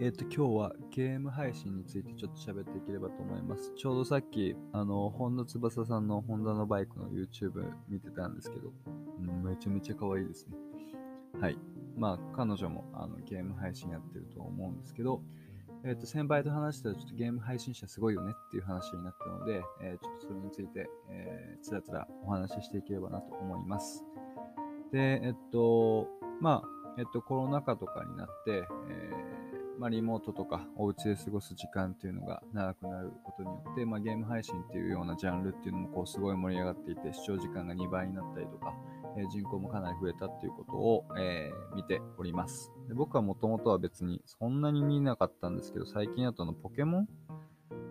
えっ、と、今日はゲーム配信についてちょっと喋っていければと思います。ちょうどさっき、あの、本田翼さんのホンダのバイクの YouTube 見てたんですけど、うん、めちゃめちゃ可愛いですね。はい。まあ、彼女もあのゲーム配信やってると思うんですけど、えっ、と、先輩と話したらちょっとゲーム配信者すごいよねっていう話になったので、えーちょっとそれについて、えーつらつらお話ししていければなと思います。で、えっと、まあ、えっと、コロナ禍とかになって、えーまあ、リモートとかお家で過ごす時間っていうのが長くなることによって、まあ、ゲーム配信っていうようなジャンルっていうのもこうすごい盛り上がっていて視聴時間が2倍になったりとか、えー人口もかなり増えたっていうことを、えー見ております。で僕はもともとは別にそんなに見なかったんですけど最近だとのポケモン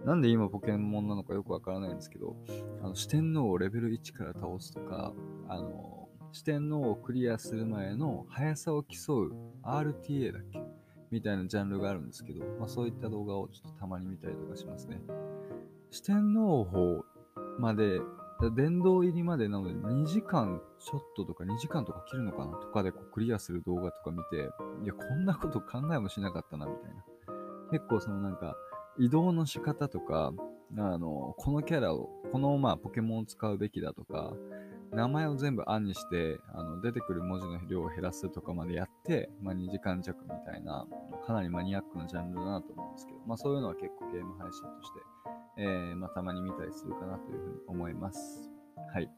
なんで今ポケモンなのかよくわからないんですけどあの四天王をレベル1から倒すとかあの四天王をクリアする前の速さを競う RTA だっけ？みたいなジャンルがあるんですけど、まあ、そういった動画をちょっとたまに見たりとかしますね。四天王法まで、殿堂入りまでなので2時間ちょっととか2時間とか切るのかなとかでこうクリアする動画とか見て、いや、こんなこと考えもしなかったなみたいな。結構そのなんか移動の仕方とか、あの、このキャラを、このまあポケモンを使うべきだとか、名前を全部暗にしてあの出てくる文字の量を減らすとかまでやって、まあ、2時間弱みたいなかなりマニアックなジャンルだなと思うんですけど、まあ、そういうのは結構ゲーム配信として、えーまあ、たまに見たりするかなというふうに思います。はい。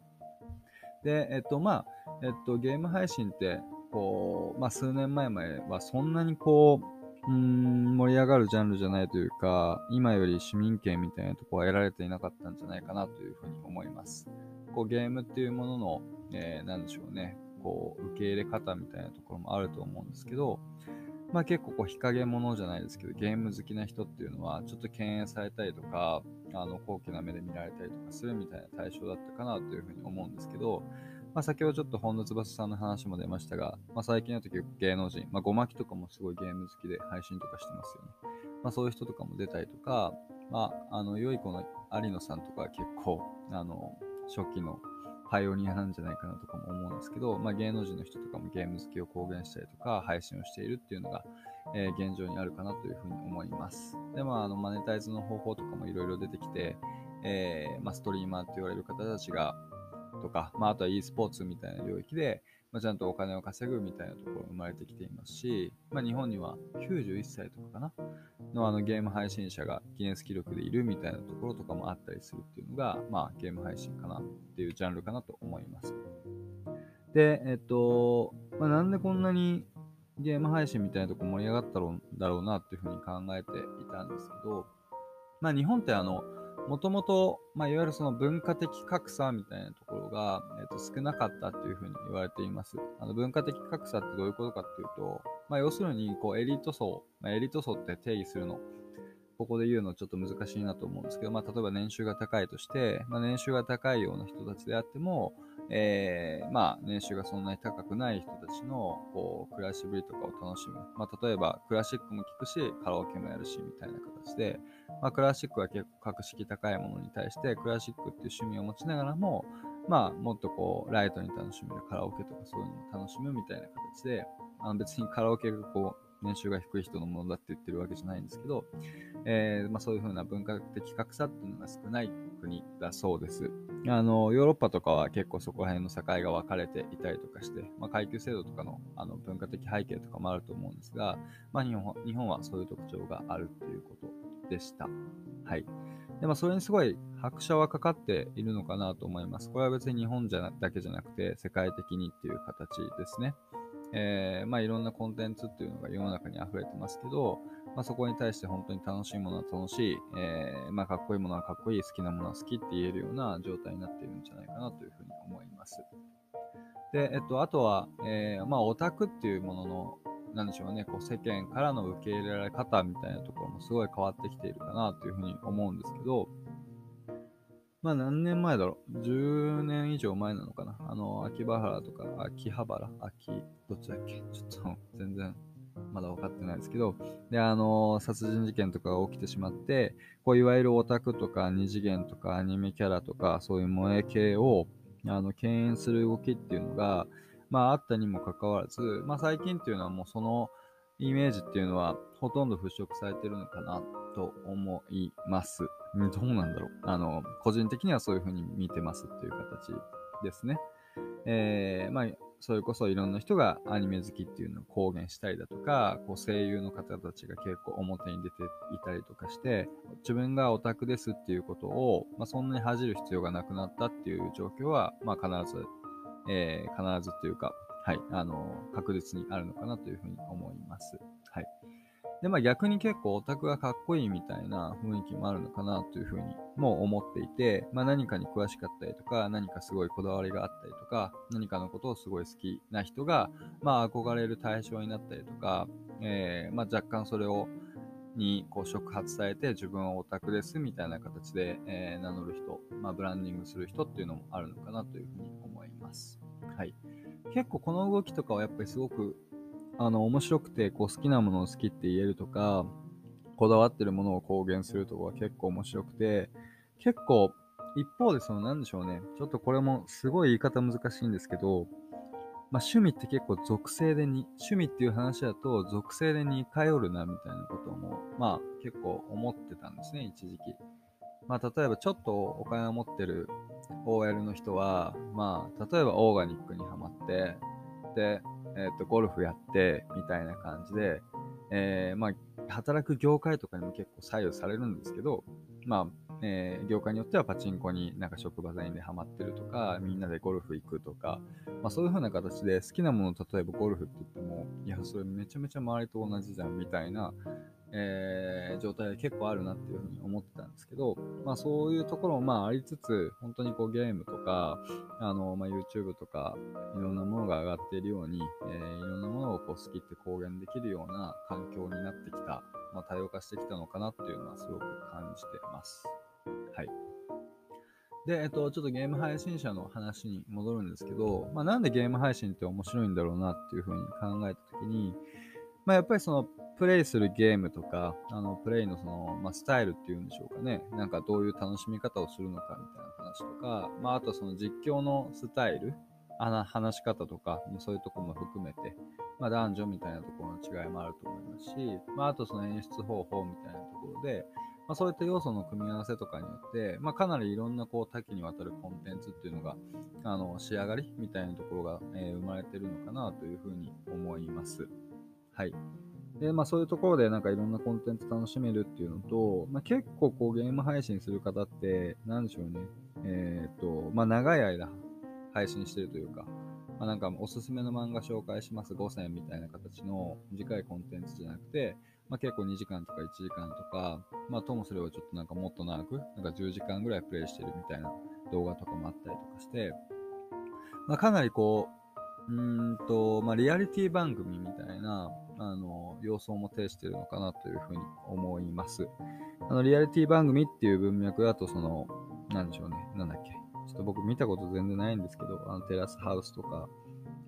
で、えっと、まあ、えっと、ゲーム配信って、こう、まあ、数年前まではそんなにこう、うん、盛り上がるジャンルじゃないというか、今より市民権みたいなとこは得られていなかったんじゃないかなというふうに思います。こうゲームっていうものの、えーなんでしょうね、こう受け入れ方みたいなところもあると思うんですけど、まあ結構こう日陰者じゃないですけど、ゲーム好きな人っていうのはちょっと敬遠されたりとか、あの高貴な目で見られたりとかするみたいな対象だったかなというふうに思うんですけど、まあ、先ほどちょっと本田翼さんの話も出ましたが、まあ、最近だと結構芸能人、まあ、ごまきとかもすごいゲーム好きで配信とかしてますよね。まあ、そういう人とかも出たりとか、まあ、あの、良い子の有野さんとか結構、あの、初期のパイオニアなんじゃないかなとかも思うんですけど、まあ、芸能人の人とかもゲーム好きを公言したりとか、配信をしているっていうのが、えー現状にあるかなというふうに思います。で、まあ、あの、マネタイズの方法とかもいろいろ出てきて、えーまあ、ストリーマーって言われる方たちが、とか、まあ、あとは e スポーツみたいな領域で、まあ、ちゃんとお金を稼ぐみたいなところが生まれてきていますし、まあ、日本には91歳とかかなのあのゲーム配信者がギネス記録でいるみたいなところとかもあったりするっていうのが、まあ、ゲーム配信かなっていうジャンルかなと思います。で、えっと、まあ、なんでこんなにゲーム配信みたいなとこ盛り上がったろうだろうなっていうふうに考えていたんですけど、まあ、日本ってあの、もともと、まあ、いわゆるその文化的格差みたいなところが、えっと少なかったっていうふうに言われています。あの文化的格差ってどういうことかっていうと、まあ、要するにこうエリート層、まあ、エリート層って定義するの、ここで言うのちょっと難しいなと思うんですけど、まあ、例えば年収が高いとして、まあ、年収が高いような人たちであっても、えーまあ、年収がそんなに高くない人たちのこう暮らしぶりとかを楽しむ。まあ、例えばクラシックも聴くし、カラオケもやるしみたいな形で、まあ、クラシックは結構格式高いものに対して、クラシックっていう趣味を持ちながらも、まあ、もっとこう、ライトに楽しめるカラオケとかそういうのを楽しむみたいな形で、あの別にカラオケがこう、年収が低い人のものだって言ってるわけじゃないんですけど、えーまあ、そういう風な文化的格差っていうのが少ない国だそうです。あの、ヨーロッパとかは結構そこら辺の境が分かれていたりとかして、まあ、階級制度とかのあの文化的背景とかもあると思うんですが、まあ、日本日本はそういう特徴があるっていうことでした。はい。で、まあ、それにすごい拍車はかかっているのかなと思います。これは別に日本じゃだけじゃなくて、世界的にっていう形ですね。えーまあ、いろんなコンテンツっていうのが世の中に溢れてますけど、まあ、そこに対して本当に楽しいものは楽しい、えーまあ、かっこいいものはかっこいい、好きなものは好きって言えるような状態になっているんじゃないかなというふうに思います。で、えっと、あとは、えーまあ、オタクっていうものの、なんでしょうね、こう世間からの受け入れられ方みたいなところもすごい変わってきているかなというふうに思うんですけど、まあ何年前だろう ?10 年以上前なのかな。あの、秋葉原とか、秋葉原？秋、どっちだっけ？ちょっと全然まだ分かってないですけど、で、あの、殺人事件とかが起きてしまって、こういわゆるオタクとか二次元とかアニメキャラとかそういう萌え系を、あの、敬遠する動きっていうのが、まああったにもかかわらず、まあ最近っていうのはもうその、イメージっていうのはほとんど払拭されてるのかなと思います。どうなんだろう。あの、個人的にはそういう風に見てますっていう形ですね。えー、まあ、それこそいろんな人がアニメ好きっていうのを公言したりだとか、こう声優の方たちが結構表に出ていたりとかして、自分がオタクですっていうことを、まあ、そんなに恥じる必要がなくなったっていう状況は、まあ、必ず、えー、必ずっていうか、はい、あの、確実にあるのかなというふうに思います。で、まあ逆に結構オタクがかっこいいみたいな雰囲気もあるのかなというふうにも思っていて、まあ何かに詳しかったりとか、何かすごいこだわりがあったりとか、何かのことをすごい好きな人が、まあ憧れる対象になったりとか、えー、まあ若干それを、にこう触発されて自分はオタクですみたいな形で、えー、名乗る人、まあ、ブランディングする人っていうのもあるのかなというふうに思います。はい。結構この動きとかはやっぱりすごくあの、面白くて、こう、好きなものを好きって言えるとか、こだわってるものを公言するとかは結構面白くて、結構、一方でその、なんでしょうね。ちょっとこれもすごい言い方難しいんですけど、まあ、趣味って結構属性でに、趣味っていう話だと属性で似通るなみたいなことも、まあ結構思ってたんですね、一時期。まあ例えばちょっとお金を持ってる OL の人は、まあ例えばオーガニックにハマって、で、えっ、ー、と、ゴルフやって、みたいな感じで、えー、まあ、働く業界とかにも結構左右されるんですけど、まあ、えー、業界によってはパチンコになんか職場全員でハマってるとか、みんなでゴルフ行くとか、まあそういう風な形で好きなもの、例えばゴルフって言っても、いや、それめちゃめちゃ周りと同じじゃんみたいな、えー、状態が結構あるなっていうふうに思ってたんですけど、まあそういうところもまあありつつ、本当にこうゲームとか、あの、まあ YouTube とか、いろんなものが上がっているように、えー、いろんなものをこう好きって公言できるような環境になってきた、まあ多様化してきたのかなっていうのはすごく感じてます。はい。で、えっと、ちょっとゲーム配信者の話に戻るんですけど、まあなんでゲーム配信って面白いんだろうなっていうふうに考えたときに、まあやっぱりそのプレイするゲームとか、あの、プレイのその、まあ、スタイルっていうんでしょうかね。なんかどういう楽しみ方をするのかみたいな話とか、まあ、あとその実況のスタイル、あの話し方とか、そういうとこも含めて、まあ、男女みたいなところの違いもあると思いますし、まあ、あとその演出方法みたいなところで、まあ、そういった要素の組み合わせとかによって、まあ、かなりいろんなこう多岐にわたるコンテンツっていうのが、あの、仕上がりみたいなところが、えー、生まれてるのかなというふうに思います。はい。で、まあそういうところでなんかいろんなコンテンツ楽しめるっていうのと、まあ結構こうゲーム配信する方って、なんでしょうね。えっ、と、まあ長い間配信してるというか、まあなんかおすすめの漫画紹介します5選みたいな形の短いコンテンツじゃなくて、まあ結構2時間とか1時間とか、まあともすればちょっとなんかもっと長く、なんか10時間ぐらいプレイしてるみたいな動画とかもあったりとかして、まあかなりこう、うんと、まあリアリティ番組みたいな、あの、様相も呈してるのかなというふうに思います。あの、リアリティ番組っていう文脈だと、その、なんでしょうね、なんだっけ。ちょっと僕見たこと全然ないんですけど、あの、テラスハウスとか、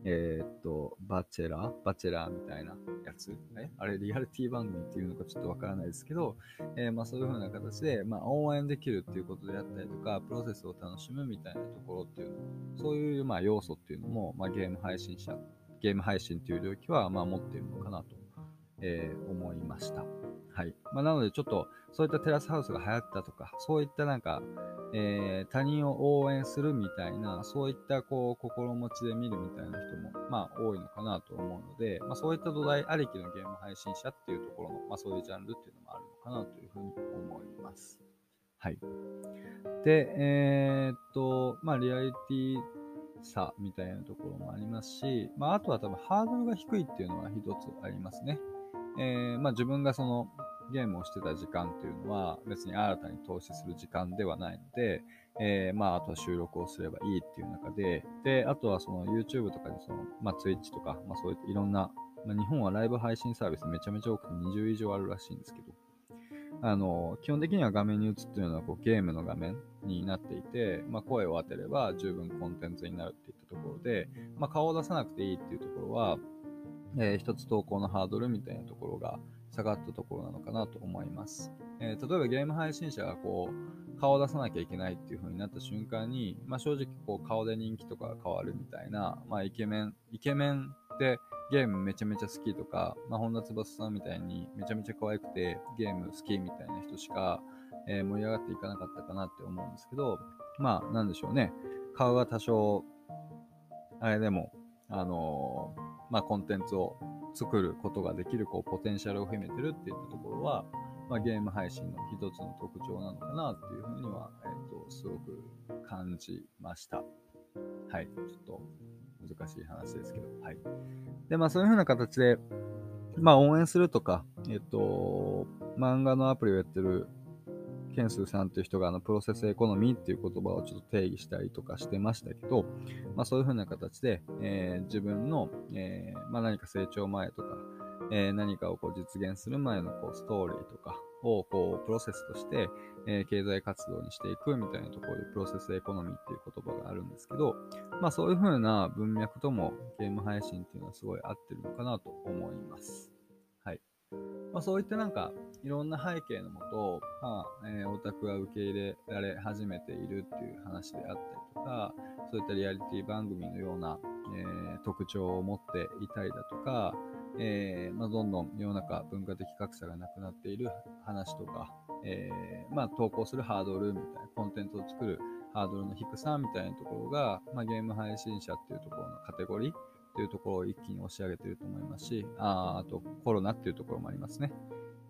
えー、っと、バチェラー？バチェラーみたいなやつ？え？あれ、リアリティ番組っていうのかちょっとわからないですけど、えー、まあそういう風な形で、まあ応援できるっていうことであったりとか、プロセスを楽しむみたいなところっていうの、そういうまあ要素っていうのも、まあゲーム配信者ゲーム配信という領域は、まあ、持っているのかなと、えー、思いました。はい。まあ、なので、ちょっと、そういったテラスハウスが流行ったとか、そういったなんか、えー、他人を応援するみたいな、そういった、こう、心持ちで見るみたいな人も、まあ、多いのかなと思うので、まあ、そういった土台ありきのゲーム配信者っていうところの、まあ、そういうジャンルっていうのもあるのかなというふうに思います。はい。で、えー、っと、まあ、リアリティさみたいなところもありますし、まあ、あとは多分ハードルが低いっていうのは一つありますね。えー、まあ、自分がそのゲームをしてた時間っていうのは別に新たに投資する時間ではないので、えー、まあ、あとは収録をすればいいっていう中で、で、あとはその YouTube とかでその、まあ、Twitch とか、まあ、そういったいろんな、まあ、日本はライブ配信サービスめちゃめちゃ多くて20以上あるらしいんですけど、あの、基本的には画面に映っているのはこうゲームの画面になっていて、まあ、声を当てれば十分コンテンツになるっていったところで、まあ、顔を出さなくていいっていうところは、えー、一つ投稿のハードルみたいなところが下がったところなのかなと思います。えー、例えばゲーム配信者がこう、顔を出さなきゃいけないっていう風になった瞬間に、まあ、正直こう顔で人気とかが変わるみたいな、まあ、イケメン、イケメンで、ゲームめちゃめちゃ好きとか、まあ、本田翼さんみたいにめちゃめちゃ可愛くてゲーム好きみたいな人しか、えー、盛り上がっていかなかったかなって思うんですけど、まあ、なんでしょうね。顔が多少、あれでも、あの、まあ、コンテンツを作ることができる、こう、ポテンシャルを秘めてるっていったところは、まあ、ゲーム配信の一つの特徴なのかなっていうふうには、え、ー、と、すごく感じました。はい。ちょっと難しい話ですけど、はい。で、まあそういう風な形で、まあ応援するとか、えっと、漫画のアプリをやってるケンスーさんという人があのプロセスエコノミーっていう言葉をちょっと定義したりとかしてましたけど、まあそういう風な形で、えー、自分の、えー、まあ何か成長前とか、え、何かをこう実現する前のこうストーリーとか、をこうプロセスとして、え、経済活動にしていくみたいなところでプロセスエコノミーっていう言葉があるんですけど、まあそういう風な文脈ともゲーム配信っていうのはすごい合ってるのかなと思います。はい。まあそういったなんかいろんな背景のもと、まあ、えー、オタクが受け入れられ始めているっていう話であったりとか、そういったリアリティ番組のような、えー、特徴を持っていたりだとか、えー、まあ、どんどん世の中文化的格差がなくなっている話とか、えー、まあ、投稿するハードルみたいな、コンテンツを作るハードルの低さみたいなところが、まあ、ゲーム配信者っていうところのカテゴリーっていうところを一気に押し上げていると思いますし、ああとコロナっていうところもありますね。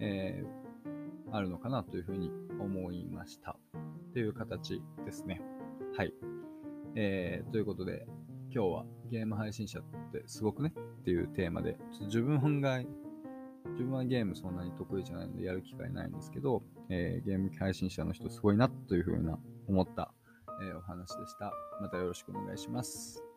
えー、あるのかなというふうに思いました。という形ですね。はい。えー、ということで、今日はゲーム配信者ってすごくねっていうテーマで、ちょっと自分が、自分はゲームそんなに得意じゃないのでやる機会ないんですけど、えー、ゲーム配信者の人すごいなというふうな思った、えー、お話でした。またよろしくお願いします。